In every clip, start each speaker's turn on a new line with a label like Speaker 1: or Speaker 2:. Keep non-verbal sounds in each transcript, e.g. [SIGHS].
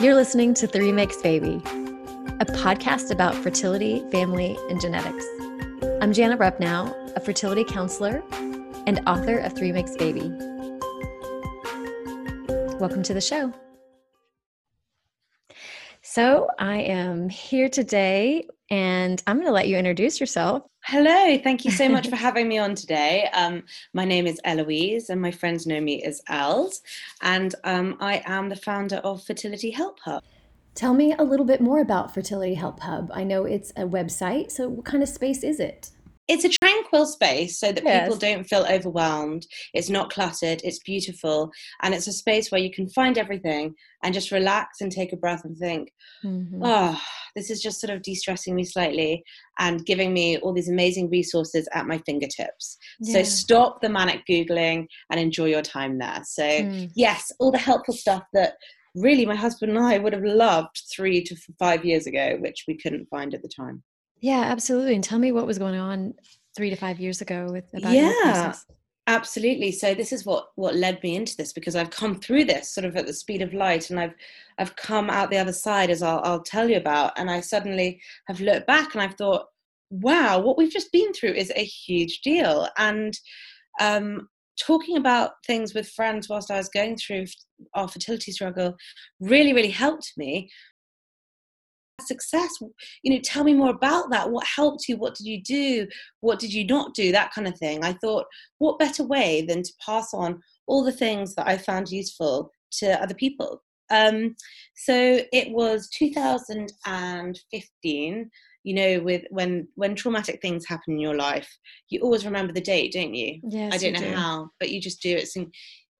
Speaker 1: You're listening to Three Makes Baby, a podcast about fertility, family, and genetics. I'm Jana Rupnow, a fertility counselor and author of Three Makes Baby. Welcome to the show. So, I am here today and I'm going to let you introduce yourself.
Speaker 2: Hello, thank you so much for [LAUGHS] having me on today. Um, my name is Eloise, and my friends know me as Els, and um, I am the founder of Fertility Help Hub.
Speaker 1: Tell me a little bit more about Fertility Help Hub. I know it's a website, so what kind of space is it?
Speaker 2: it's a tranquil space so that yes. people don't feel overwhelmed. It's not cluttered, it's beautiful, and it's a space where you can find everything and just relax and take a breath and think, mm-hmm. oh, this is just sort of de stressing me slightly and giving me all these amazing resources at my fingertips. Yeah. So stop the manic Googling and enjoy your time there. So, mm. yes, all the helpful stuff that really my husband and I would have loved three to five years ago, which we couldn't find at the time.
Speaker 1: Yeah, absolutely. And tell me what was going on three to five years ago with about yeah.
Speaker 2: Absolutely. So this is what what led me into this because I've come through this sort of at the speed of light, and I've I've come out the other side as I'll, I'll tell you about, and I suddenly have looked back and I've thought, wow, what we've just been through is a huge deal, and um, talking about things with friends whilst I was going through our fertility struggle really really helped me success. You know tell me more about that. What helped you? What did you do? What did you not do? That kind of thing. I thought what better way than to pass on all the things that i found useful to other people? Um, so it was 2015 you know with when when traumatic things happen in your life you always remember the date don't you?
Speaker 1: Yes,
Speaker 2: i don't know
Speaker 1: do.
Speaker 2: how but you just do it's in,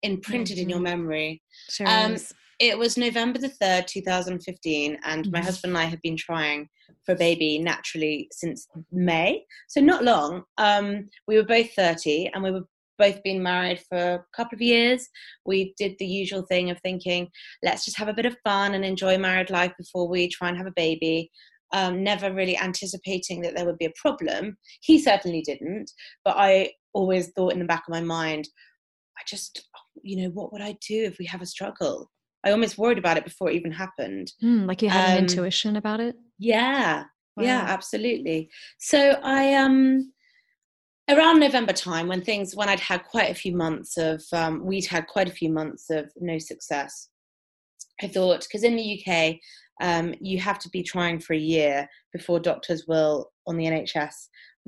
Speaker 2: imprinted mm-hmm. in your mm-hmm. memory.
Speaker 1: Sure um,
Speaker 2: it was November the 3rd, 2015, and my husband and I have been trying for a baby naturally since May. So, not long. Um, we were both 30 and we were both been married for a couple of years. We did the usual thing of thinking, let's just have a bit of fun and enjoy married life before we try and have a baby. Um, never really anticipating that there would be a problem. He certainly didn't, but I always thought in the back of my mind, I just, you know, what would I do if we have a struggle? I almost worried about it before it even happened.
Speaker 1: Mm, like you had um, an intuition about it?
Speaker 2: Yeah. Wow. Yeah, absolutely. So I um around November time when things when I'd had quite a few months of um, we'd had quite a few months of no success. I thought because in the UK um, you have to be trying for a year before doctors will on the NHS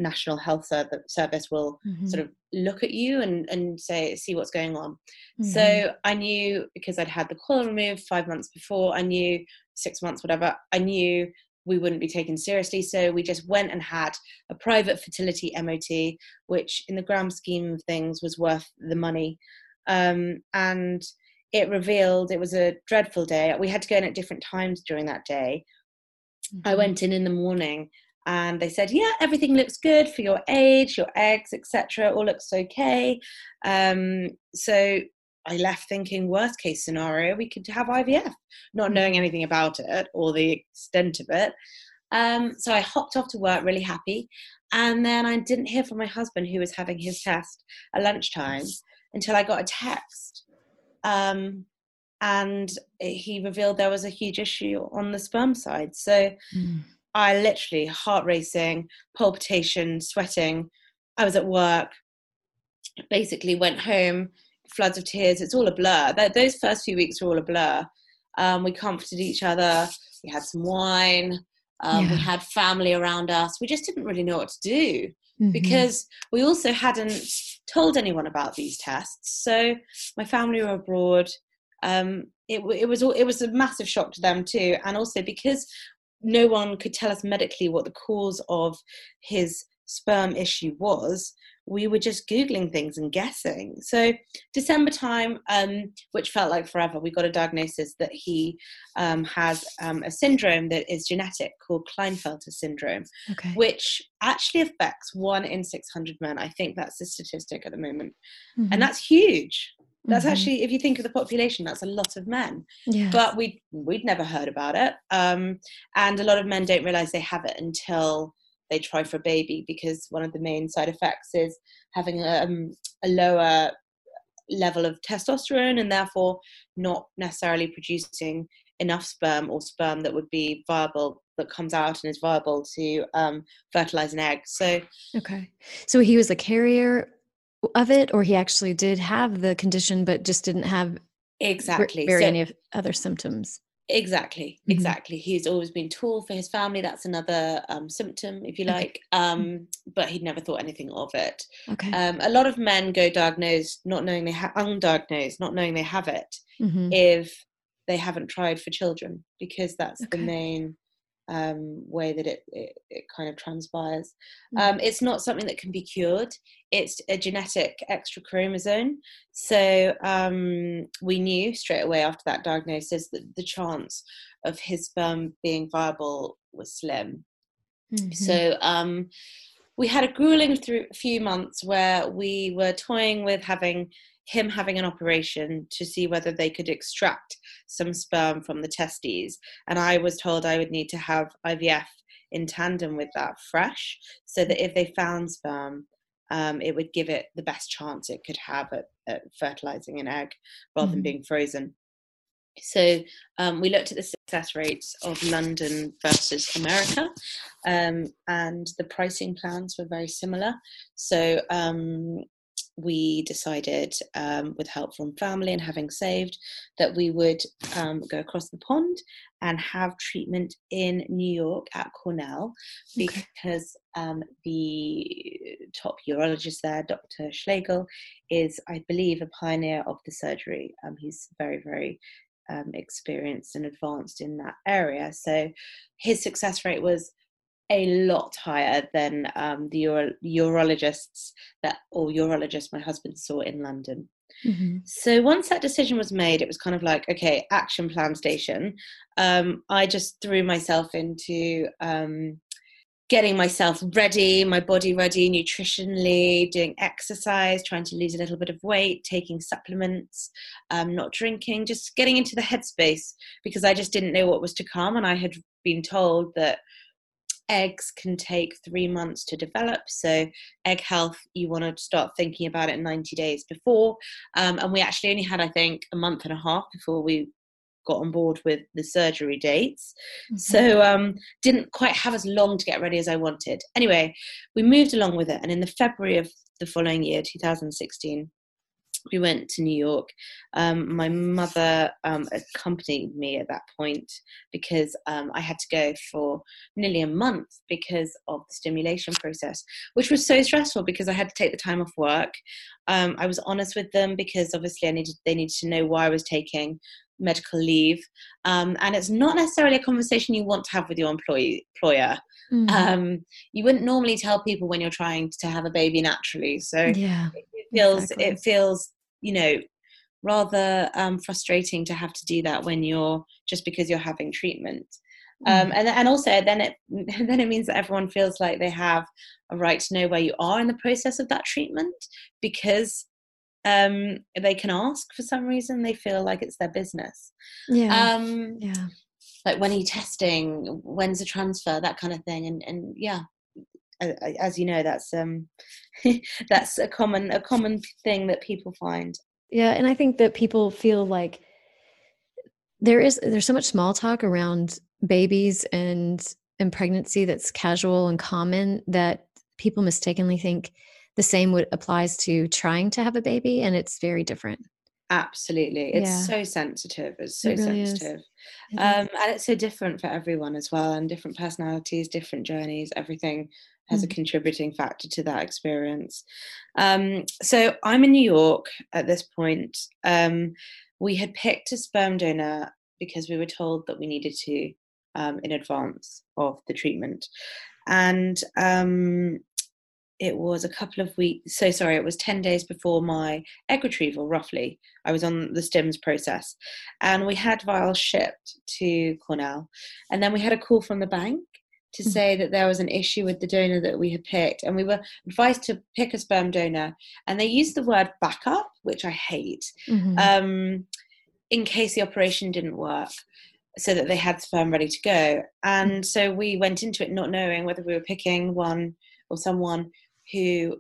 Speaker 2: National Health Service will mm-hmm. sort of look at you and, and say, see what's going on. Mm-hmm. So I knew because I'd had the coil removed five months before, I knew six months, whatever, I knew we wouldn't be taken seriously. So we just went and had a private fertility MOT, which in the grand scheme of things was worth the money. Um, and it revealed it was a dreadful day. We had to go in at different times during that day. Mm-hmm. I went in in the morning and they said yeah everything looks good for your age your eggs etc all looks okay. Um, so i left thinking worst case scenario we could have ivf not knowing anything about it or the extent of it. Um, so i hopped off to work really happy. And then i didn't hear from my husband who was having his test at lunchtime until i got a text. Um, and he revealed there was a huge issue on the sperm side. So mm I literally heart racing, palpitation, sweating. I was at work, basically went home, floods of tears. It's all a blur. Those first few weeks were all a blur. Um, we comforted each other. We had some wine. Um, yeah. We had family around us. We just didn't really know what to do mm-hmm. because we also hadn't told anyone about these tests. So my family were abroad. Um, it, it was it was a massive shock to them too, and also because no one could tell us medically what the cause of his sperm issue was. We were just googling things and guessing. So december time um, which felt like forever we got a diagnosis that he um, has um, a syndrome that is genetic called klinefelter syndrome okay. which actually affects one in 600 men. I think that's the statistic at the moment. Mm-hmm. and that's huge that's mm-hmm. actually, if you think of the population, that's a lot of men. Yes. But we we'd never heard about it, um, and a lot of men don't realize they have it until they try for a baby because one of the main side effects is having a, um, a lower level of testosterone and therefore not necessarily producing enough sperm or sperm that would be viable that comes out and is viable to um, fertilize an egg. So,
Speaker 1: okay. So he was a carrier of it, or he actually did have the condition, but just didn't have
Speaker 2: exactly
Speaker 1: very
Speaker 2: so,
Speaker 1: any other symptoms.
Speaker 2: Exactly, mm-hmm. exactly. He's always been tall for his family. That's another um, symptom, if you like. Okay. Um, but he'd never thought anything of it.
Speaker 1: Okay.
Speaker 2: Um, a lot of men go diagnosed, not knowing they have undiagnosed, not knowing they have it, mm-hmm. if they haven't tried for children, because that's okay. the main um, way that it, it, it, kind of transpires. Mm. Um, it's not something that can be cured. It's a genetic extra chromosome. So um, we knew straight away after that diagnosis that the chance of his sperm being viable was slim. Mm-hmm. So um, we had a grueling through few months where we were toying with having him having an operation to see whether they could extract some sperm from the testes. And I was told I would need to have IVF in tandem with that fresh, so that if they found sperm, um, it would give it the best chance it could have at, at fertilizing an egg rather mm-hmm. than being frozen. So um, we looked at the success rates of London versus America, um, and the pricing plans were very similar. So um, we decided, um, with help from family and having saved, that we would um, go across the pond and have treatment in New York at Cornell because okay. um, the top urologist there, Dr. Schlegel, is, I believe, a pioneer of the surgery. Um, he's very, very um, experienced and advanced in that area. So his success rate was a lot higher than um, the uro- urologists that or urologist my husband saw in London. Mm-hmm. So once that decision was made, it was kind of like, okay, action plan station. Um, I just threw myself into um, getting myself ready, my body ready nutritionally, doing exercise, trying to lose a little bit of weight, taking supplements, um, not drinking, just getting into the headspace because I just didn't know what was to come. And I had been told that eggs can take three months to develop. So, egg health, you want to start thinking about it 90 days before. Um, and we actually only had, I think, a month and a half before we got on board with the surgery dates. Mm-hmm. So, um, didn't quite have as long to get ready as I wanted. Anyway, we moved along with it. And in the February of the following year, 2016, we went to New York. Um, my mother um, accompanied me at that point because um, I had to go for nearly a month because of the stimulation process, which was so stressful because I had to take the time off work. Um, I was honest with them because obviously I needed they needed to know why I was taking medical leave, um, and it's not necessarily a conversation you want to have with your employee, employer. Mm-hmm. Um, you wouldn't normally tell people when you're trying to have a baby naturally. So
Speaker 1: yeah
Speaker 2: feels exactly. it feels you know rather um, frustrating to have to do that when you're just because you're having treatment. Um, mm. and and also then it [LAUGHS] then it means that everyone feels like they have a right to know where you are in the process of that treatment because um, they can ask for some reason they feel like it's their business.
Speaker 1: Yeah. Um, yeah.
Speaker 2: like when are you testing when's the transfer that kind of thing and and yeah as you know that's um [LAUGHS] that's a common a common thing that people find.
Speaker 1: Yeah and i think that people feel like there is there's so much small talk around babies and and pregnancy that's casual and common that people mistakenly think the same would applies to trying to have a baby and it's very different.
Speaker 2: Absolutely. It's yeah. so sensitive. It's so it really sensitive. It um, and it's so different for everyone as well and different personalities different journeys everything mm. a contributing factor to that experience. Um, so I'm in New York at this point. Um, we had picked a sperm donor because we were told that we needed to um, in advance of the treatment. And um, it was a couple of weeks, so sorry, it was 10 days before my egg retrieval, roughly. I was on the STIMS process. And we had vials shipped to Cornell. And then we had a call from the bank to mm-hmm. say that there was an issue with the donor that we had picked and we were advised to pick a sperm donor and they used the word backup which i hate mm-hmm. um, in case the operation didn't work so that they had sperm ready to go and mm-hmm. so we went into it not knowing whether we were picking one or someone who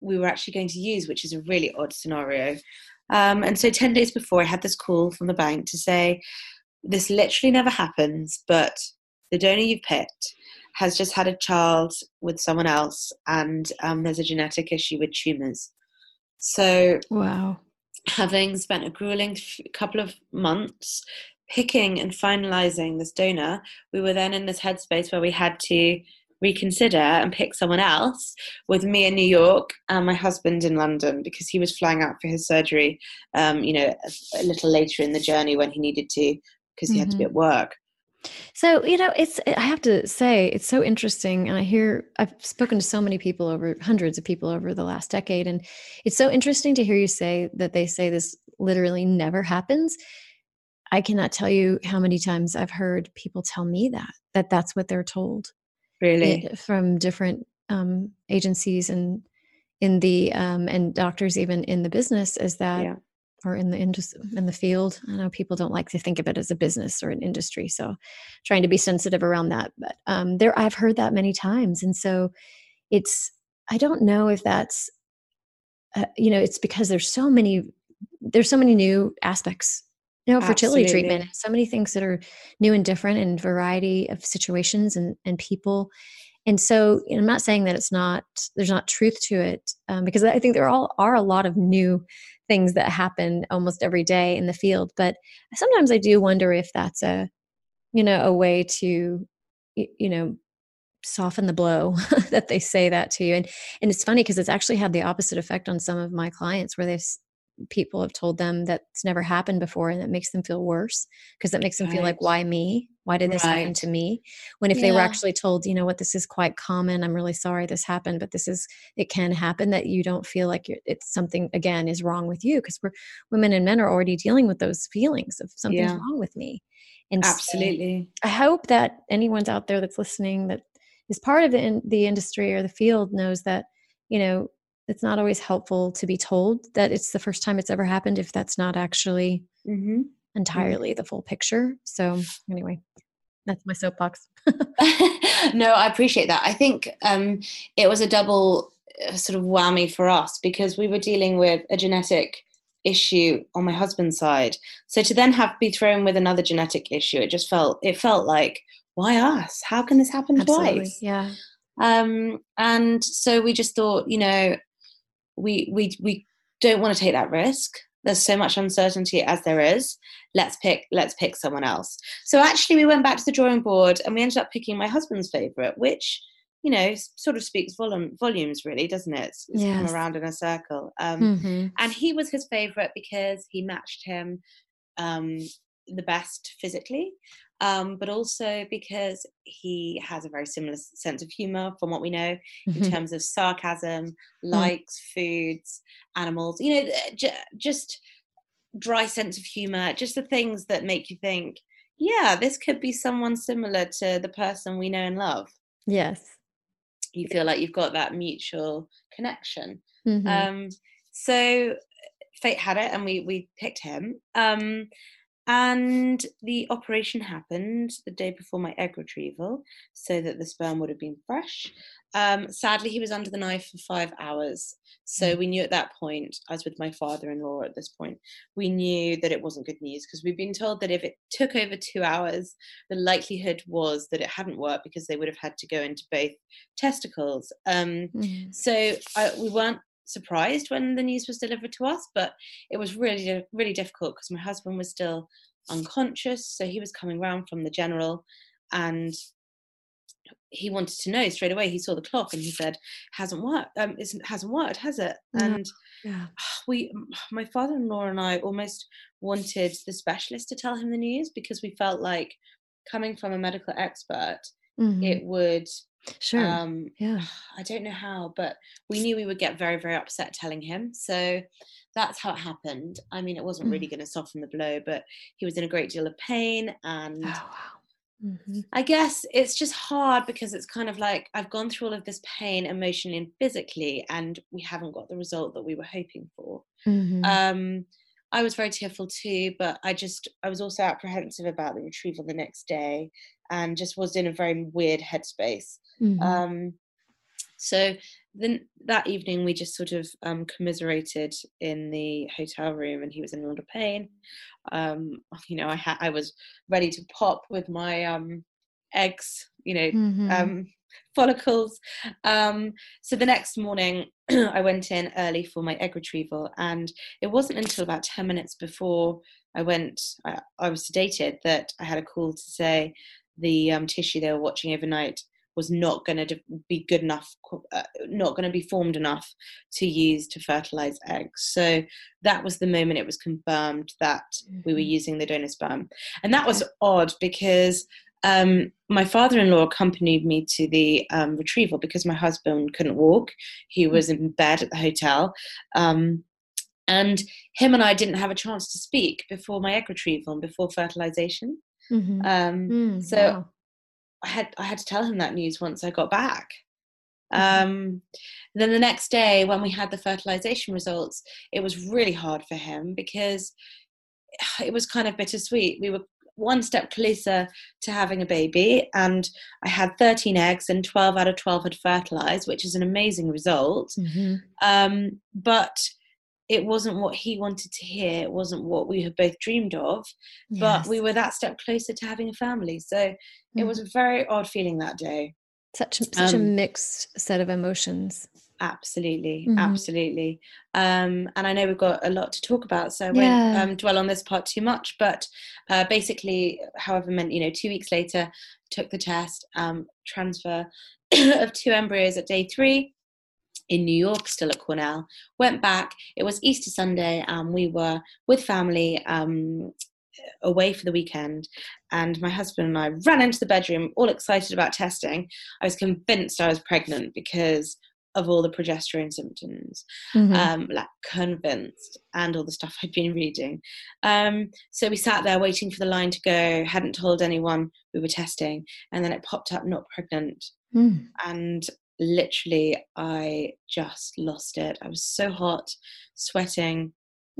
Speaker 2: we were actually going to use which is a really odd scenario um, and so 10 days before i had this call from the bank to say this literally never happens, but the donor you've picked has just had a child with someone else, and um, there's a genetic issue with tumors. So,
Speaker 1: wow.
Speaker 2: Having spent a grueling couple of months picking and finalizing this donor, we were then in this headspace where we had to reconsider and pick someone else with me in New York and my husband in London because he was flying out for his surgery, um, you know, a, a, little later in the journey when he needed to because he mm-hmm. had to be mm-hmm. at work.
Speaker 1: So, you know, it's, I have to say, it's so interesting. And I hear, I've spoken to so many people over hundreds of people over the last decade. And it's so interesting to hear you say that they say this literally never happens. I cannot tell you how many times I've heard people tell me that, that that's what they're told.
Speaker 2: Really?
Speaker 1: It, from different um, agencies and in the, um, and doctors even in the business is that yeah or in the industry in the field i know people don't like to think of it as a business or an industry so trying to be sensitive around that but um, there i've heard that many times and so it's i don't know if that's uh, you know it's because there's so many there's so many new aspects you know fertility Absolutely. treatment so many things that are new and different and variety of situations and and people and so i'm not saying that it's not there's not truth to it um, because i think there all are a lot of new things that happen almost every day in the field but sometimes i do wonder if that's a you know a way to you know soften the blow [LAUGHS] that they say that to you. And and it's funny because it's actually had the opposite effect on some of my clients where they've people have told them that's never happened before and that makes them feel worse because that makes them right. feel like why me why did this right. happen to me when if yeah. they were actually told you know what this is quite common i'm really sorry this happened but this is it can happen that you don't feel like it's something again is wrong with you because we're women and men are already dealing with those feelings of something's yeah. wrong with me
Speaker 2: and absolutely
Speaker 1: so i hope that anyone's out there that's listening that is part of the, in, the industry or the field knows that you know it's not always helpful to be told that it's the first time it's ever happened if that's not actually mm-hmm. entirely the full picture. So, anyway, that's my soapbox. [LAUGHS]
Speaker 2: no, I appreciate that. I think um, it was a double uh, sort of whammy for us because we were dealing with a genetic issue on my husband's side. So to then have be thrown with another genetic issue, it just felt it felt like why us? How can this happen Absolutely. twice?
Speaker 1: Yeah.
Speaker 2: Um, and so we just thought, you know, we we we don't want to take that risk. There's so much uncertainty as there is. Let's pick let's pick someone else. So actually we went back to the drawing board and we ended up picking my husband's favorite which you know sort of speaks volume, volumes really doesn't it? It's, it's yes. come around in a circle. Um, mm-hmm. and he was his favorite because he matched him um, the best physically um, but also because he has a very similar sense of humor from what we know mm-hmm. in terms of sarcasm, mm. likes, mm. foods, animals, you know, j- just dry sense of humor, just the things that make you think, yeah, this could be someone similar to the person we know and love.
Speaker 1: Yes.
Speaker 2: You feel like you've got that mutual connection. Mm-hmm. Um, so fate had it and we we picked him. Um, and the operation happened the day before my egg retrieval so that the sperm would have been fresh. Um, sadly, he was under the knife for five hours. So mm. we knew at that point, I was with my father in law at this point, we knew that it wasn't good news because we'd been told that if it took over two hours, the likelihood was that it hadn't worked because they would have had to go into both testicles. Um, mm. So I, we weren't surprised when the news was delivered to us, but it was really, really difficult because my husband was still unconscious. So he was coming round from the general and he wanted to know straight away. He saw the clock and he said, "Hasn't worked. Um, it hasn't worked, has it?" And yeah. [SIGHS] we, [SIGHS] my father-in-law and I, almost wanted the specialist to tell him the news because we felt like coming from a medical expert, mm-hmm. it would
Speaker 1: Sure. Um, yeah. [SIGHS]
Speaker 2: I don't know how, but we knew we would get very, very upset telling him. So that's how it happened. I mean, it wasn't mm. really going to soften the blow, but he was in a great deal of pain. And oh, wow. mm-hmm. I guess it's just hard because it's kind of like I've gone through all of this pain emotionally and physically, and we haven't got the result that we were hoping for. Mm-hmm. Um, I was very tearful too, but I just I was also apprehensive about the retrieval the next day, and just was in a very weird headspace. Mm-hmm. Um, so then that evening we just sort of um, commiserated in the hotel room and he was in a lot of pain um, you know i had i was ready to pop with my um, eggs you know mm-hmm. um, follicles um, so the next morning [CLEARS THROAT] i went in early for my egg retrieval and it wasn't until about 10 minutes before i went i, I was sedated that i had a call to say the um, tissue they were watching overnight was not going to be good enough, uh, not going to be formed enough to use to fertilize eggs. So that was the moment it was confirmed that mm-hmm. we were mm-hmm. using the donor sperm. And that was odd because um, my father-in-law accompanied me to the um, retrieval because my husband couldn't walk. He was in bed at the hotel. Um, and him and I didn't have a chance to speak before my egg retrieval and before fertilization. Mm-hmm. Um, mm, so wow. I had I had to tell him that news once I got back. Mm-hmm. Um, then the next day, when we had the fertilization results, it was really hard for him because [SIGHS] it was kind of bittersweet. We were one step closer to having a baby, and I had 13 eggs, and 12 out of 12 had fertilized, which is an amazing result. Mm-hmm. Um, but it wasn't what he wanted to hear it wasn't what we had both dreamed of yes. but we were that step closer to having a family so mm. it was a very odd feeling that day
Speaker 1: such such um, a mixed set of emotions
Speaker 2: absolutely mm-hmm. absolutely um, and i know we've got a lot to talk about so i yeah. won't um, dwell on this part too much but uh, basically however meant you know two weeks later took the test um, transfer [COUGHS] of two embryos at day three in New York, still at Cornell. Went back. It was Easter Sunday, and we were with family um, away for the weekend. And my husband and I ran into the bedroom, all excited about testing. I was convinced I was pregnant because of all the progesterone symptoms, mm-hmm. um, like convinced, and all the stuff I'd been reading. Um, so we sat there waiting for the line to go. Hadn't told anyone we were testing, and then it popped up not pregnant. Mm. And literally I just lost it. I was so hot, sweating,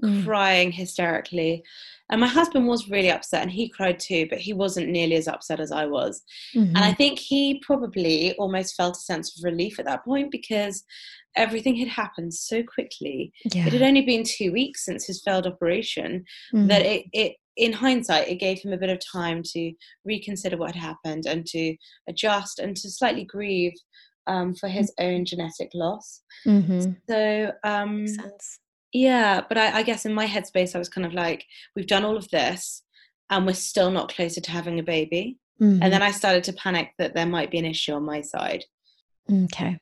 Speaker 2: mm. crying hysterically. And my husband was really upset and he cried too, but he wasn't nearly as upset as I was. Mm-hmm. And I mm-hmm. think he probably almost felt a sense of relief at that point because everything had happened so quickly. Yeah. It had only been two weeks since his failed operation mm. that it, it in hindsight, it gave him a bit of time to reconsider what had happened and to adjust and to slightly grieve um, for his mm. own genetic loss. Mm-hmm. So, um, yeah, but I, I, guess in my headspace, I was kind of like, we've done all of this and we're still not closer to having a baby. Mm-hmm. And then I started to panic that there might be an issue on my side.
Speaker 1: Okay.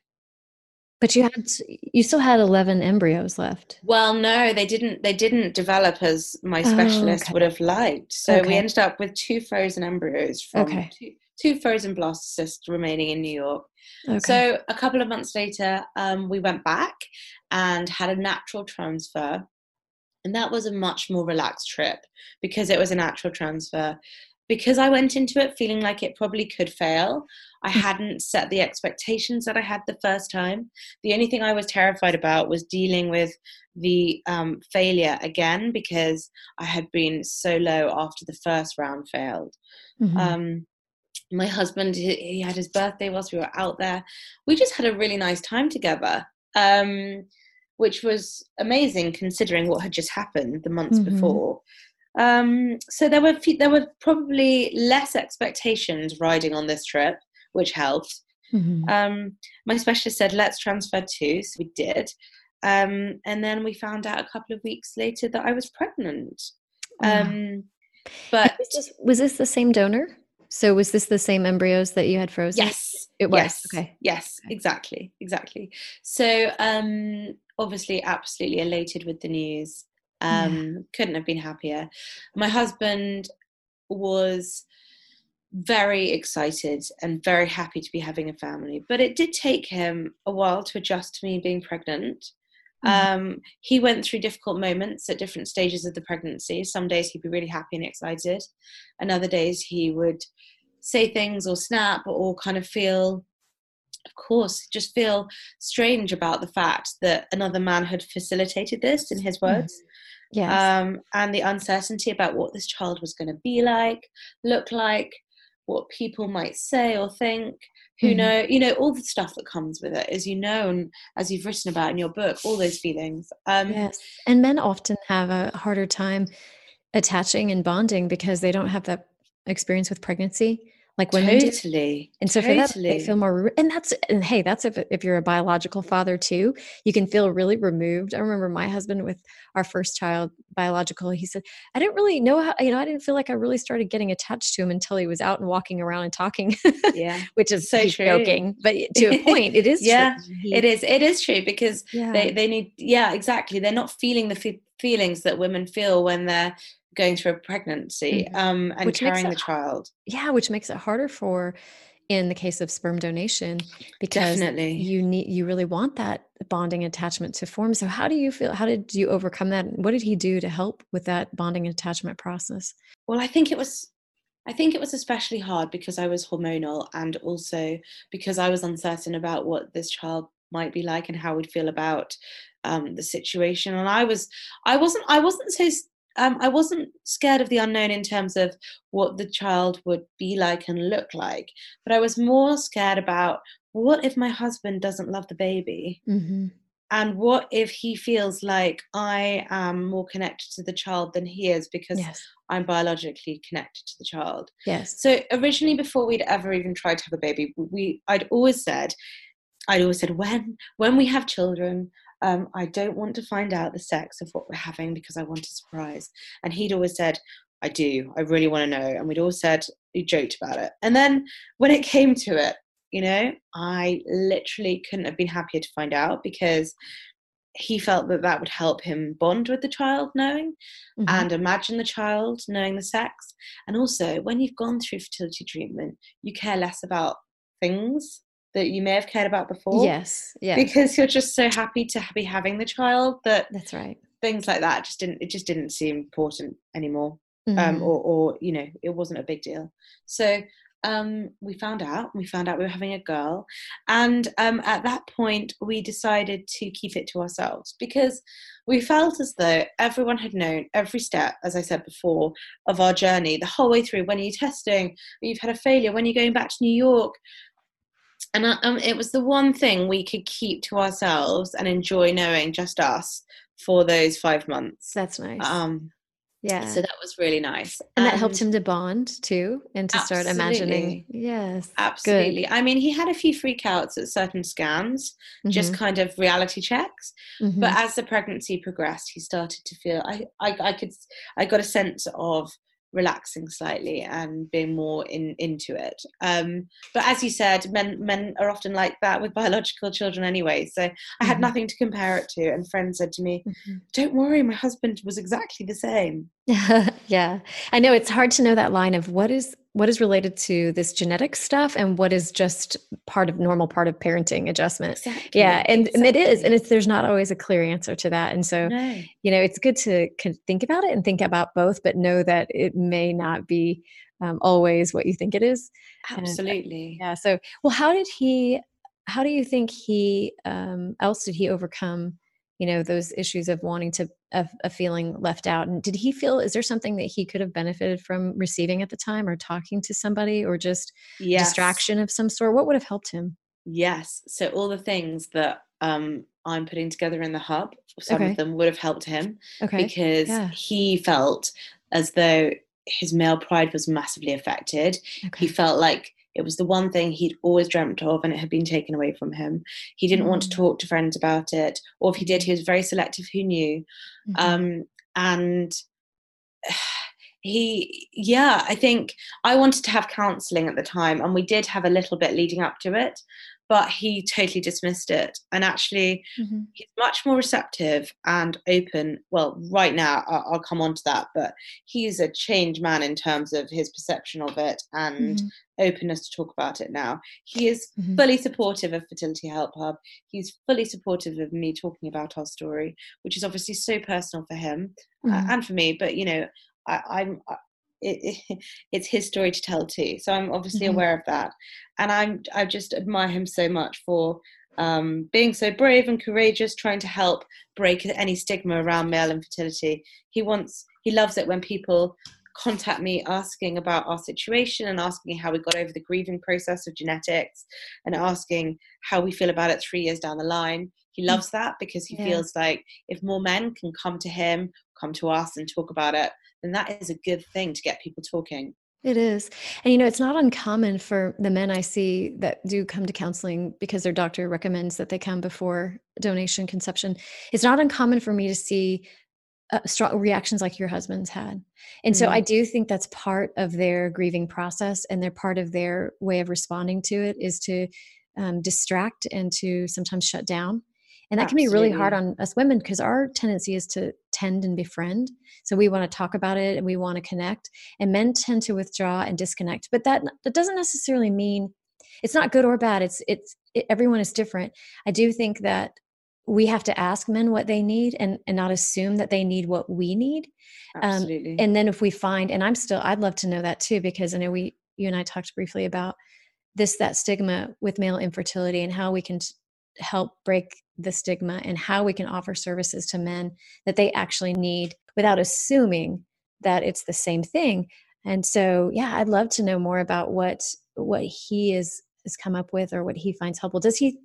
Speaker 1: But you had you still had 11 embryos left.
Speaker 2: Well, no, they didn't they didn't develop as my oh, specialist oh, okay. would have liked. So okay. we ended up with two frozen embryos from okay. two, two frozen blastocysts remaining in New York. Okay. So a couple of months later, um, we went back and had a natural transfer. And that was a much more relaxed trip because it was a natural transfer. Because I went into it feeling like it probably could fail, I hmm. hadn't set the expectations that I had the first time. The only thing I was terrified about was dealing with the um, failure again because I had been so low after the first round failed. Mm-hmm. Um, my husband he, had his birthday whilst we were out there we just had a really nice time together um, which was amazing considering what had just happened the months mm-hmm. before um, so there were there were probably less expectations riding on this trip which helped mm-hmm. um, my specialist said let's transfer two so we did um, and then we found out a couple of weeks later that i was pregnant oh. but
Speaker 1: was this, was this the same donor so was this the same embryos that you had frozen?
Speaker 2: Yes.
Speaker 1: It was.
Speaker 2: Yes. Okay. Yes, exactly. Exactly. So um obviously absolutely elated with the news. Um yeah. couldn't have been happier. My husband was very excited and very happy to be having a family, but it did take him a while to adjust to me being pregnant. Mm. Um, he went through difficult moments at different stages of the pregnancy. Some days he'd be really happy and excited, and other days he would say things or snap or kind of feel, of course, just feel strange about the fact that another man had facilitated this, in his mm. words. Mm. Yes. Um, and the uncertainty about what this child was going to be like, look like, what people might say or think who mm-hmm. know you know all the stuff that comes with it as you know and as you've written about in your book all those feelings
Speaker 1: um yes and men often have a harder time attaching and bonding because they don't have that experience with pregnancy like women
Speaker 2: totally
Speaker 1: do. and so totally. for that they feel more and that's and hey that's if, if you're a biological father too you can feel really removed i remember my husband with our first child biological he said i didn't really know how you know i didn't feel like i really started getting attached to him until he was out and walking around and talking
Speaker 2: yeah [LAUGHS]
Speaker 1: which is so true. joking but to a [LAUGHS] point it is
Speaker 2: yeah it is it is true because yeah. they they need yeah exactly they're not feeling the f- feelings that women feel when they're going through a pregnancy mm-hmm. um, and which carrying the child.
Speaker 1: Yeah, which makes it harder for in the case of sperm donation because
Speaker 2: Definitely.
Speaker 1: you need you really want that bonding attachment to form. So how do you feel how did you overcome that? What did he do to help with that bonding attachment process?
Speaker 2: Well, I think it was I think it was especially hard because I was hormonal and also because I was uncertain about what this child might be like and how we'd feel about um, the situation. And I was, I wasn't, I wasn't so um, I wasn't scared of the unknown in terms of what the child would be like and look like, but I was more scared about what if my husband doesn't love the baby?
Speaker 1: Mm-hmm.
Speaker 2: And what if he feels like I am more connected to the child than he is because yes. I'm biologically connected to the child?
Speaker 1: Yes.
Speaker 2: So originally, before we'd ever even tried to have a baby, we I'd always said, I'd always said when when we have children, um, I don't want to find out the sex of what we're having because I want a surprise. And he'd always said, I do, I really want to know. And we'd all said, we joked about it. And then when it came to it, you know, I literally couldn't have been happier to find out because he felt that that would help him bond with the child knowing mm-hmm. and imagine the child knowing the sex. And also, when you've gone through fertility treatment, you care less about things that you may have cared about before.
Speaker 1: Yes, yeah.
Speaker 2: Because you're just so happy to be having the child that
Speaker 1: that's right.
Speaker 2: Things like that just didn't it just didn't seem important anymore, um, mm-hmm. um, or or you know it wasn't a big deal. So um, we found out we found out we were having a girl, and um, at that point we decided to keep it to ourselves because we felt as though everyone had known every step, as I said before, of our journey the whole way through. When are you're testing, you've had a failure, when are you're going back to New York, and um, it was the one thing we could keep to ourselves and enjoy knowing just us for those five months.
Speaker 1: That's nice.
Speaker 2: Um,
Speaker 1: yeah.
Speaker 2: So that was really nice.
Speaker 1: And, and, that helped him to bond too and to absolutely. start imagining. Yes.
Speaker 2: Absolutely. Good. I mean, he had a few freakouts at certain scans, mm-hmm. just kind of reality checks. Mm-hmm. But as the pregnancy progressed, he started to feel I, I I could I got a sense of relaxing slightly and being more in into it um, but as you said men men are often like that with [LAUGHS] biological children anyway so i had mm-hmm. nothing to compare it to and friends said to me mm-hmm. don't worry my husband was exactly the same [LAUGHS]
Speaker 1: yeah i know it's hard to know that line of what is what is related to this genetic stuff and what is just part of normal part of parenting adjustment
Speaker 2: exactly.
Speaker 1: yeah and,
Speaker 2: exactly.
Speaker 1: and it is and it's there's not always a clear answer to that and so
Speaker 2: no.
Speaker 1: you know it's good to think about it and think about both but know that it may not be um, always what you think it is
Speaker 2: absolutely
Speaker 1: and, yeah so well how did he how do you think he um, else did he overcome you know those issues of wanting to a, a, feeling left out and did he feel is there something that he could have benefited from receiving at the time or talking to somebody or just yes. distraction of some sort what would have helped him
Speaker 2: yes so all the things that um, i'm putting together in the hub some okay. of them would have helped him
Speaker 1: okay.
Speaker 2: because yeah. he felt as though his male pride was massively affected okay. he felt like it was the one thing he'd always dreamt of, and it had been taken away from him. He didn't want to mm. talk to friends about it, or if he did, he was very selective who knew. Mm-hmm. Um, and [SIGHS] he, yeah, I think I wanted to have counselling at the time, and we did have a little bit leading up to it but he totally dismissed it and actually mm-hmm. he's much more receptive and open well right now I'll, I'll, come on to that but he's a changed man in terms of his perception of it and mm-hmm. Openness to talk about it now he is mm-hmm. fully supportive of fertility help hub he's fully supportive of me talking about our story which is obviously so personal for him uh, mm-hmm. and for me but you know I, i'm it, it, [LAUGHS] it's his story to tell too. So I'm obviously mm-hmm. aware of that, and I'm I just admire him so much for um, being so brave and courageous, trying to help break any stigma around male infertility. He wants he loves it when people contact me asking about our situation and asking how we got over the grieving process of genetics and asking how we feel about it three years down the line. He mm. loves that because he yeah. feels like if more men can come to him, come to us and talk about it, then that is a good thing to get people talking.
Speaker 1: It is. And you know, it's not uncommon for the men I see that do come to counseling because their doctor recommends that they come before donation conception. It's not uncommon for me to see uh, strong reactions like your husband's had. And mm-hmm. so I mm-hmm. do think that's part of their grieving process and they're part of their way of responding to it is to um, distract and to sometimes shut down. And that Absolutely. can be really hard on us women because our tendency is to tend and befriend. So we want to talk about it and we want to connect. And men tend to withdraw and disconnect. But that that doesn't necessarily mean it's not good or bad. It's it's it, everyone is different. I do think that we have to ask men what they need and, and not assume that they need what we need. Um, Absolutely. Um, and then if we find, and I'm still, I'd love to know that too, because I know we, you and I talked briefly about this, that stigma with male infertility and how we can t- help break the stigma and how we can offer services to men that they actually need without assuming that it's the same thing. And so, yeah, I'd love to know more about what, what he is, has come up with or what he finds helpful. Does he,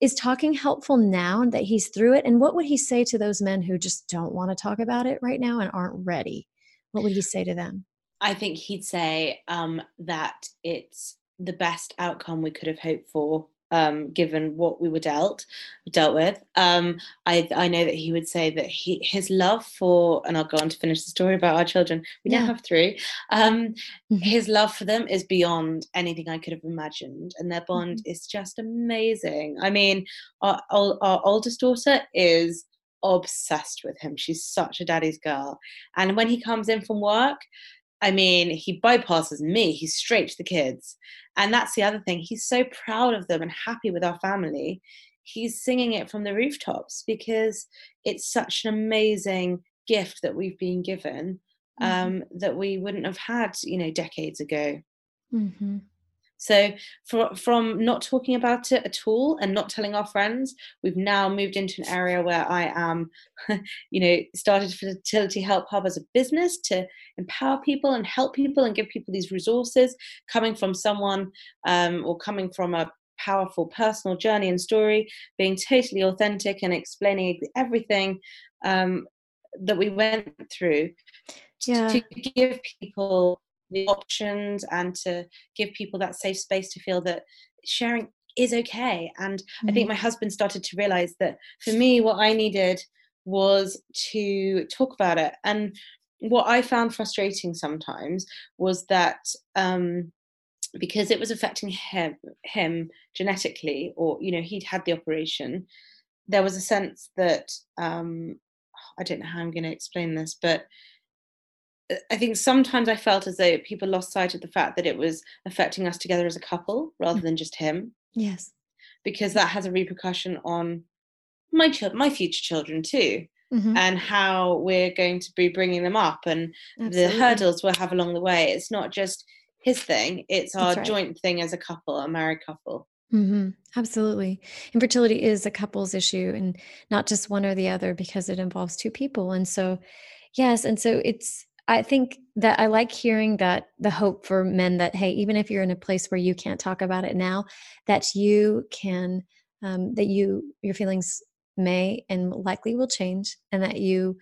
Speaker 1: is talking helpful now that he's through it? And what would he say to those men who just don't want to talk about it right now and aren't ready? What would he say to them?
Speaker 2: I think he'd say um, that it's the best outcome we could have hoped for um, given what we were dealt dealt with. Um, I I know that he would say that he his love for and I'll go on to finish the story about our children. We yeah. now have three. Um, mm-hmm. His love for them is beyond anything I could have imagined, and their bond mm-hmm. is just amazing. I mean, our, our, our oldest daughter is obsessed with him. She's such a daddy's girl, and when he comes in from work. I mean, he bypasses me. He's straight to the kids. And that's the other thing. He's so proud of them and happy with our family. He's singing it from the rooftops because it's such an amazing gift that we've been given mm-hmm. um, that we wouldn't have had, you know, decades ago. Mm-hmm. So for, from not talking about it at all and not telling our friends, we've now moved into an area where I am, [LAUGHS] you know, started Fertility Help Hub as a business to empower people and help people and give people these resources coming from someone um, or coming from a powerful personal journey and story, being totally authentic and explaining everything um, that we went through yeah. to give people the options and to give people that safe space to feel that sharing is okay. And mm-hmm. I think mm-hmm. my husband started to realize that for me, what I needed was to talk about it. And what I found frustrating sometimes was that um, because it was affecting him, him genetically, or you know, he'd had the operation. There was a sense that um, I don't know how I'm going to explain this, but I think sometimes I felt as though people lost sight of the fact that it was affecting us together as a couple rather mm. than just him.
Speaker 1: Yes.
Speaker 2: Because that has a repercussion on my children, my future children too, mm-hmm. and how we're going to be bringing them up and Absolutely. the hurdles we'll have along the way. It's not just his thing; it's our right. joint thing as a couple, a married couple.
Speaker 1: Mm-hmm. Absolutely. Infertility is a couple's issue and not just one or the other because it involves two people. And so, yes. And so it's, I think that I like hearing that the hope for men that, hey, even if you're in a place where you can't talk about it now, that you can, um, that you, your feelings may and likely will change and that you,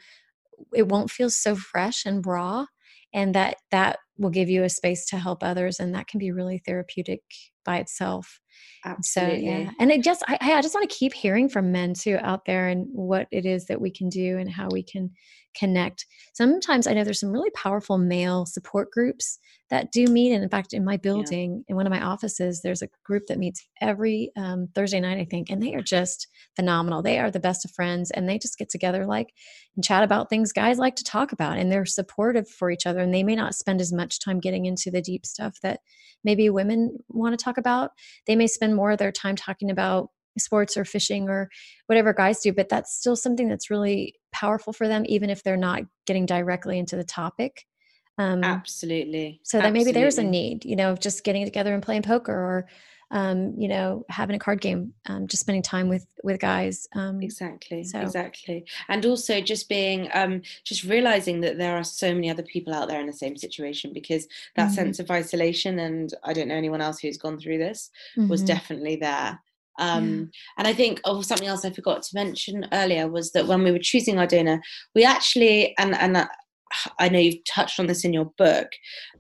Speaker 1: it won't feel so fresh and raw and that that will give you a space to help others and that can be really therapeutic by itself Absolutely. so yeah and it just I, I just want to keep hearing from men too out there and what it is that we can do and how we can connect. Sometimes I know there's some really powerful male support groups that do meet. And in fact, in my building, yeah. in one of my offices, there's a group that meets every um, Thursday night, I think, and they are just phenomenal. They are the best of friends and they just get together like and chat about things guys like to talk about and they're supportive for each other. And they may not spend as much time getting into the deep stuff that maybe women want to talk about. They may spend more of their time talking about sports or fishing or whatever guys do but that's still something that's really powerful for them even if they're not getting directly into the topic.
Speaker 2: Um, absolutely.
Speaker 1: so that maybe there's a need you know of just getting together and playing poker or um, you know, having a card game, um, just spending time with with guys. Um,
Speaker 2: exactly, so. exactly, and also just being, um, just realizing that there are so many other people out there in the same situation because that mm-hmm. sense of isolation, and I don't know anyone else who's gone through this, mm-hmm. was definitely there. Um, yeah. And I think oh, something else I forgot to mention earlier was that when we were choosing our donor, we actually, and, and uh, I know you've touched on this in your book,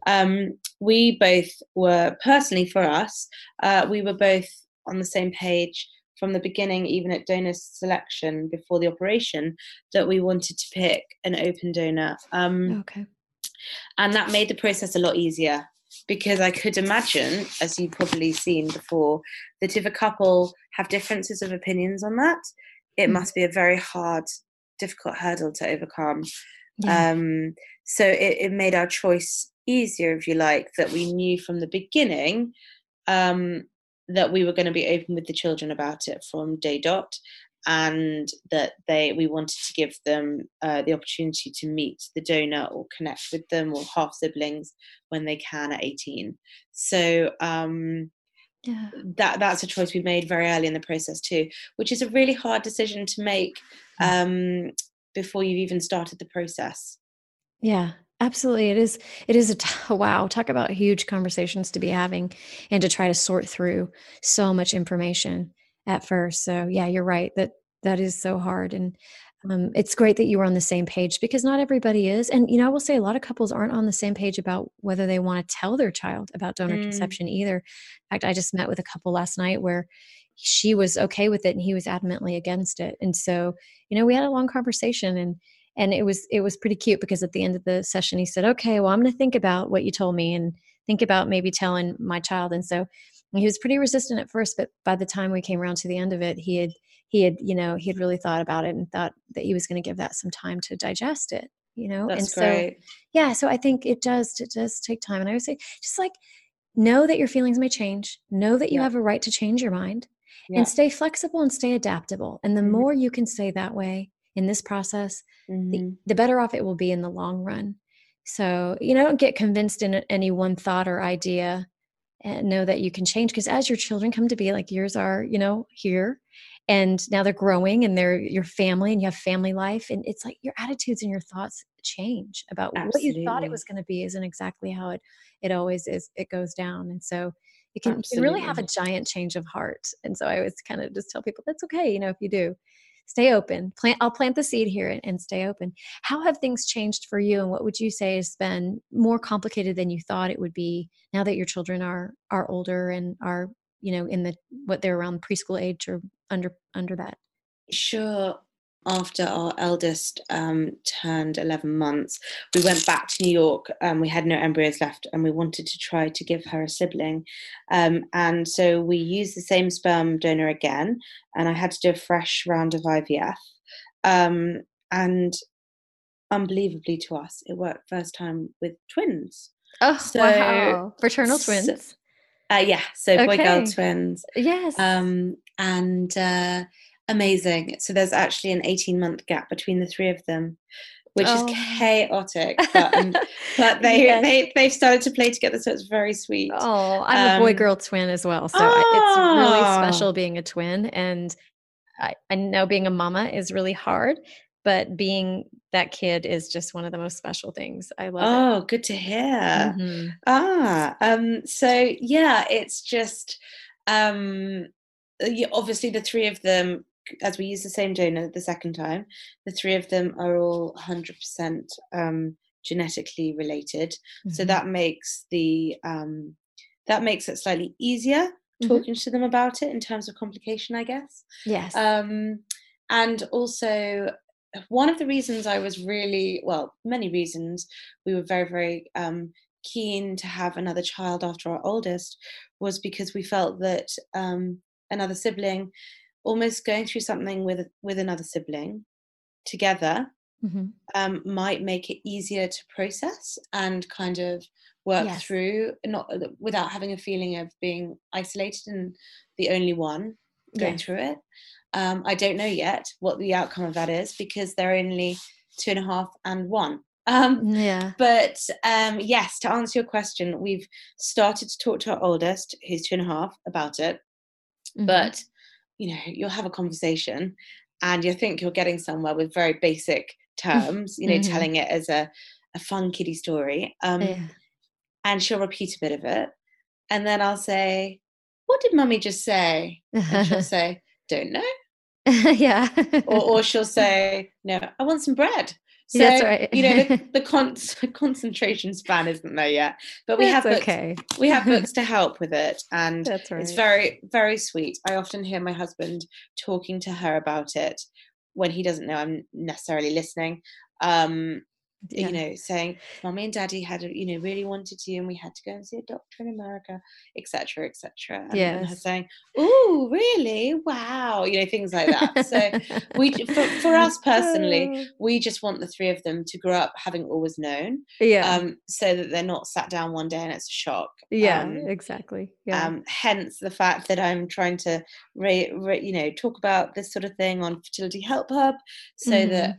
Speaker 2: um, we both were personally for us, uh, we were both on the same page from the beginning, even at donor selection before the operation, that we wanted to pick an open donor. Um,
Speaker 1: okay.
Speaker 2: And that made the process a lot easier because I could imagine, as you've probably seen before, that if a couple have differences of opinions on that, it mm. must be a very hard, difficult hurdle to overcome. Yeah. Um, so it, it, made our choice easier, if you like, that we knew from the beginning um, that we were going to be open with the children about it from day dot and that they we wanted to give them uh, the opportunity to meet the donor or connect with them or half siblings when they can at 18 so um,
Speaker 1: yeah.
Speaker 2: that that's a choice we made very early in the process too which is a really hard decision to make um, before you've even started the process
Speaker 1: yeah absolutely it is it is a t- [LAUGHS] wow talk about huge conversations to be having and to try to sort through so much information at first. So yeah, you're right that that is so hard. And um, it's great that you were on the same page because not everybody is. And you know, I will say a lot of couples aren't on the same page about whether they want to tell their child about donor mm. conception either. In fact, I just met with a couple last night where she was okay with it and he was adamantly against it. And so, you know, we had a long conversation and and it was it was pretty cute because at the end of the session he said, "Okay, well, I'm going to think about what you told me and think about maybe telling my child." And so he was pretty resistant at first but by the time we came around to the end of it he had he had you know he had really thought about it and thought that he was going to give that some time to digest it you know
Speaker 2: That's
Speaker 1: and so
Speaker 2: great.
Speaker 1: yeah so i think it does it does take time and i would say just like know that your feelings may change know that you yeah. have a right to change your mind yeah. and stay flexible and stay adaptable and the mm-hmm. more you can stay that way in this process mm-hmm. the, the better off it will be in the long run so you know don't get convinced in any one thought or idea and know that you can change because as your children come to be like yours are you know here and now they're growing and they're your family and you have family life and it's like your attitudes and your thoughts change about Absolutely. what you thought it was going to be isn't exactly how it it always is it goes down and so you can, you can really have a giant change of heart and so i always kind of just tell people that's okay you know if you do. Stay open. Plant i'll plant the seed here and, and, stay open. How have things changed for you and what would you say has been more complicated than you thought it would be now that your children are are older and are you know in the what they're around preschool age or under under that?
Speaker 2: Sure after our eldest um, turned 11 months, we went back to New York. Um, we had no embryos left, and we wanted to try to give her a sibling. Um, and so we used the same sperm donor again, and I had to do a fresh round of IVF. Um, and unbelievably to us, it worked first time with twins.
Speaker 1: Oh, so, wow! Fraternal twins. So,
Speaker 2: uh, yeah, so okay. boy girl twins.
Speaker 1: Yes.
Speaker 2: Um, and uh, amazing. So there's actually an 18 month gap between the three of them, which oh. is chaotic. But, um, [LAUGHS] but they, yes. they, they've started to play together, so it's very sweet.
Speaker 1: Oh, I'm um, a boy girl twin as well. So oh. it's really ah. special being a twin. And I, I know being a mama is really hard. But being that kid is just one of the most special things. I love
Speaker 2: oh,
Speaker 1: it.
Speaker 2: good to hear. Mm-hmm. Ah, um, so yeah, it's just um, obviously the three of them as we use the same donor the second time, the three of them are all 100% um, genetically related. Mm-hmm. So that makes the um, that makes it slightly easier mm-hmm. talking to them about it in terms of complication, I guess.
Speaker 1: Yes.
Speaker 2: Um, and also, one of the reasons I was really well, many reasons we were very very um, keen to have another child after our oldest was because we felt that um, another sibling almost going through something with with another sibling together mm-hmm. um, might make it easier to process and kind of work yes. through not uh, without having a feeling of being isolated and the only one going yes. through it um, i don't know yet what the outcome of that is because they're only two and a half and one [LAUGHS] Um,
Speaker 1: yeah.
Speaker 2: but um, yes, to answer your question, we've started to talk to our oldest, who's two and a half, about it.
Speaker 1: Mhm.
Speaker 2: But you know, you'll have a conversation, and you think you're getting somewhere with very basic [LAUGHS] terms. You know,
Speaker 1: Mhm.
Speaker 2: telling it as a a fun kiddie story. Um,
Speaker 1: yeah.
Speaker 2: and she'll repeat a bit of it, and then I'll say, "What did Mummy just say?" And she'll [LAUGHS] say, "Don't know," [LAUGHS]
Speaker 1: yeah.
Speaker 2: or, or she'll say, "No, I want some bread." So
Speaker 1: That's right.
Speaker 2: you know the, [LAUGHS] the con- [LAUGHS] concentration span isn't there yet, but we have books,
Speaker 1: okay.
Speaker 2: we have books [LAUGHS] to help with it, and
Speaker 1: right.
Speaker 2: it's very very sweet. I often hear my husband talking to her about it when he doesn't know I'm necessarily listening. Um,
Speaker 1: yeah.
Speaker 2: you know, saying, "Mommy and Daddy had, a, you know, really wanted you, and we had to go and see a doctor in America, etc., etc." And, and her saying, "Oh, really? Wow!" You know, things like that. So we, for, for [LAUGHS] us personally, we just want the three of them to grow up having always known,
Speaker 1: yeah.
Speaker 2: um, so that they're not sat down one day and it's a shock.
Speaker 1: yeah.
Speaker 2: Um,
Speaker 1: exactly. Yeah.
Speaker 2: um, hence the fact that I'm trying to, ra- ra- you know, talk about this sort of thing on Fertility Help Hub, so
Speaker 1: Mm-hmm.
Speaker 2: that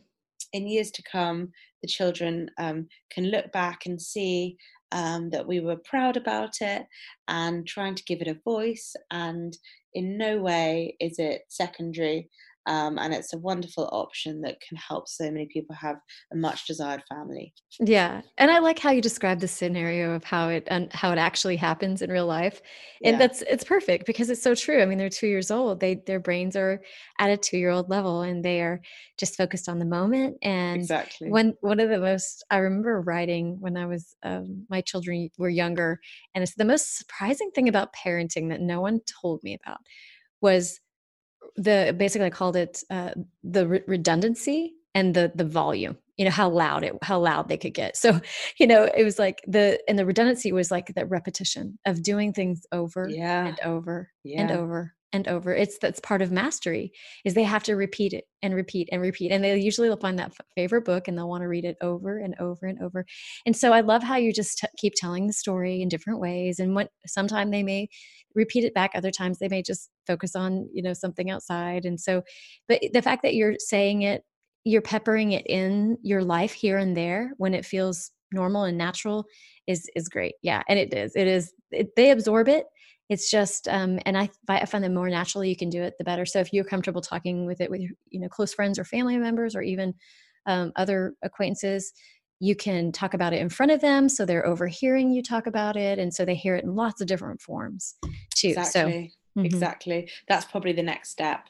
Speaker 2: in years to come, the children um, can look back and see um, that we were proud about it and trying to give it a voice. And in no way is it secondary. Um, and it's a wonderful option that can help so many people have a much desired family.
Speaker 1: Yeah, and I like how you describe the scenario of how it and how it actually happens in real life, and
Speaker 2: Yeah.
Speaker 1: that's it's perfect because it's so true. I mean, they're two years old; they their brains are at a two year old level, and they are just focused on the moment. And
Speaker 2: Exactly.
Speaker 1: one one of the most I remember writing when I was um, my children were younger, and it's the most surprising thing about parenting that no one told me about was the basically I called it uh, the re- redundancy and the the volume. You know how loud it how loud they could get. [LAUGHS] So you know it was like the and the redundancy was like that repetition of doing things over
Speaker 2: yeah.
Speaker 1: and over and over and over. It's that's part of mastery is they have to repeat it and repeat and repeat, and they usually will find that f- favorite book and they'll want to read it over and over and over. And so I love how you just t- keep telling the story in different ways, and what sometime they may repeat it back other times they may just focus on you know something outside and so but the fact that you're saying it you're peppering it in your life here and there when it feels normal and natural is is great. Yeah and it is it is it, they absorb it. It's just um and I, I find the more naturally you can do it the better. So if you're comfortable talking with it with you know close friends or family members or even um, other acquaintances you can talk about it in front of them so they're overhearing you talk about it and so they hear it in lots of different forms too
Speaker 2: Exactly.
Speaker 1: so mhm.
Speaker 2: exactly that's probably the next step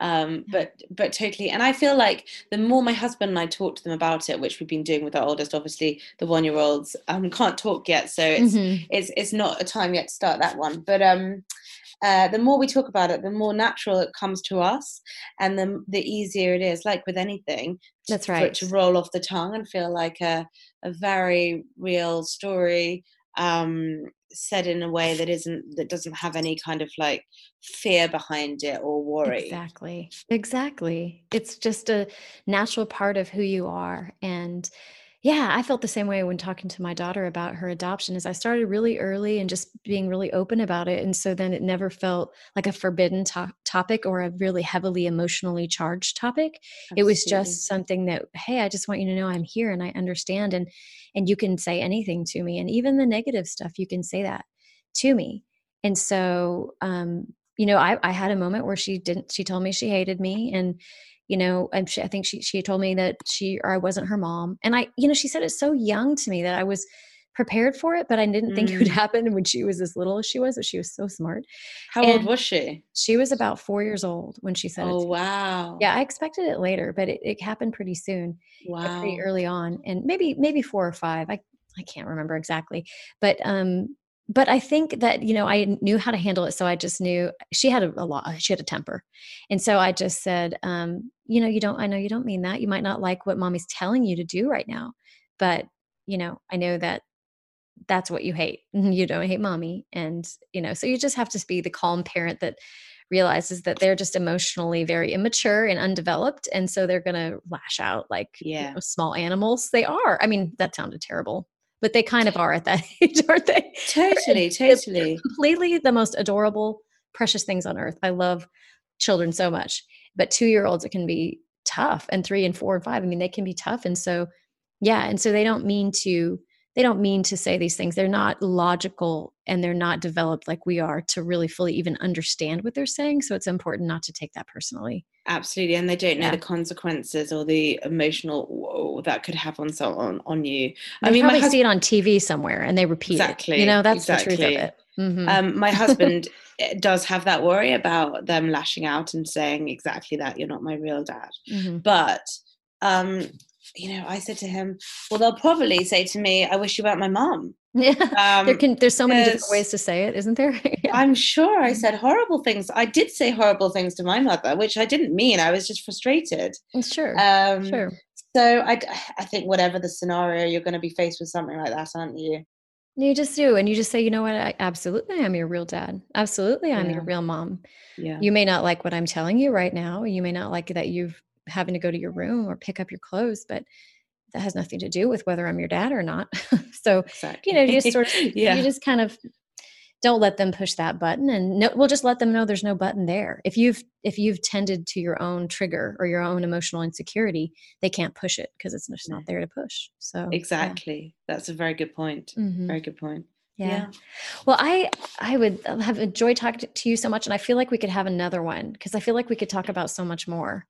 Speaker 2: um but but totally and i feel like the more my husband and i talk to them about it which we've been doing with our oldest obviously the one year olds um can't talk yet so it's
Speaker 1: Mhm.
Speaker 2: it's it's not a time yet to start that one but um uh, the more we talk about it the more natural it comes to us and the the easier it is like with anything to-
Speaker 1: That's
Speaker 2: for it
Speaker 1: right.
Speaker 2: to roll off the tongue and feel like a a very real story um said in a way that isn't that doesn't have any kind of like fear behind it or worry
Speaker 1: Exactly. Exactly. It's just a natural part of who you are. And yeah, I felt the same way when talking to my daughter about her adoption is I started really early and just being really open about it. And so then it never felt like a forbidden to- topic or a really heavily emotionally charged topic. It was just something that, hey, I just want you to know I'm here and I understand and and you can say anything to me. And even the negative stuff, you can say that to me. And so um you know, I, I had a moment where she didn't. She told me she hated me, and you know, and she, I think she she told me that she or I wasn't her mom. And I, you know, she said it so young to me that I was prepared for it, but I didn't think it would
Speaker 2: Mm.
Speaker 1: happen when she was as little as she was. But she was so smart.
Speaker 2: how old was she
Speaker 1: She was about four years old when she said it.
Speaker 2: oh wow
Speaker 1: Yeah, I expected it later, but it, it happened pretty soon, uh,
Speaker 2: wow
Speaker 1: pretty early on, and maybe maybe four or five. I I can't remember exactly, but um, but I think that you know I knew how to handle it, so I just knew she had a, a lot. She had a temper, and so I just said, um, you know, you don't. I know you don't mean that. You might not like what mommy's telling you to do right now, but you know, I know that that's what you hate. [LAUGHS] You don't hate mommy, and you know, so you just have to be the calm parent that realizes that they're just emotionally very immature and undeveloped and so they're going to lash out like you know, small animals they are i mean that sounded terrible but they kind of are at that [LAUGHS] age aren't they?
Speaker 2: Totally [LAUGHS] totally.
Speaker 1: completely the most adorable precious things on earth. I love children so much but two year olds it can be tough and three and four and five i mean they can be tough and so yeah and so they don't mean to they don't mean to say these things. They're not logical and they're not developed like we are to really fully even understand what they're saying so it's important not to take that personally
Speaker 2: absolutely and they don't know yeah. the consequences or the emotional whoa, that could have on someone on you
Speaker 1: they i mean probably hus- see it on tv somewhere and they repeat exactly it. you know that's exactly. the truth of it
Speaker 2: mm-hmm. um, my [LAUGHS] husband eh, does have that worry about them lashing out and saying exactly that you're not my real dad mm-hmm. but um, you know, I said to him, well, they'll probably say to me, I wish you weren't my mom.
Speaker 1: Yeah. Um, there can, there's so many different ways to say it, isn't there? [LAUGHS]
Speaker 2: yeah. I'm sure I said horrible things. I did say horrible things to my mother, which I didn't mean. I was just frustrated.
Speaker 1: Sure.
Speaker 2: Um, sure. So I, I think whatever the scenario, you're going to be faced with something like that, aren't you?
Speaker 1: You just do. And you just say, you know what? I absolutely I'm your real dad. Absolutely I'm yeah. your real mom. Yeah. You may not like what I'm telling you right now. You may not like that you've having to go to your room or pick up your clothes, but that has nothing to do with whether I'm your dad or not. [LAUGHS] so, exactly. you know, you just sort [LAUGHS] of, yeah. you just kind of don't let them push that button and no, we'll just let them know there's no button there. If you've, if you've tended to your own trigger or your own emotional insecurity, they can't push it because it's just not there to push. So
Speaker 2: exactly. Yeah. That's a very good point. Mm-hmm. Very good point.
Speaker 1: Yeah. yeah. Well, I I would have enjoyed talking to you so much, and I feel like we could have another one because I feel like we could talk about so much more.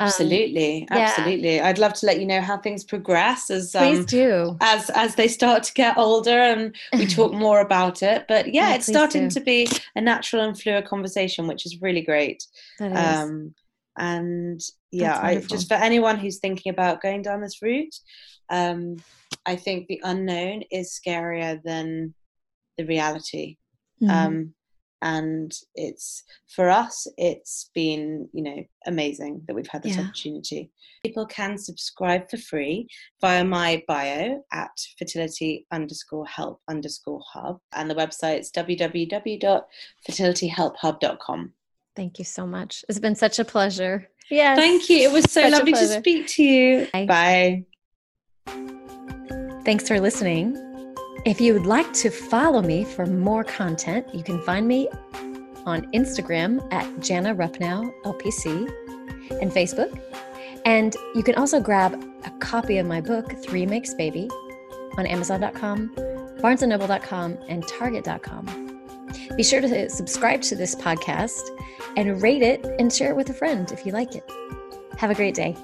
Speaker 2: Absolutely, um, absolutely. Yeah. I'd love to let you know how things progress as
Speaker 1: um, please do
Speaker 2: as as they start to get older and we talk [LAUGHS] more about it. But yeah, it's starting do. to be a natural and fluid conversation, which is really great.
Speaker 1: That is. Um,
Speaker 2: and yeah, I just for anyone who's thinking about going down this route, um, I think the unknown is scarier than the reality. Mm-hmm. Um, and it's for us it's been you know amazing that we've had this yeah. opportunity. People can subscribe for free via my bio at fertility underscore help underscore hub. And the website's www.fertilityhelphub.com
Speaker 1: thank you so much. It's been such a pleasure. Yeah
Speaker 2: thank you. It was so such lovely to speak to you. Bye. bye.
Speaker 1: Thanks for listening if you would like to follow me for more content, you can find me on Instagram at Jana Rupnow LPC and Facebook. And you can also grab a copy of my book, Three Makes Baby, on Amazon.com, BarnesandNoble.com, and Target.com. Be sure to subscribe to this podcast and rate it and share it with a friend if you like it. Have a great day.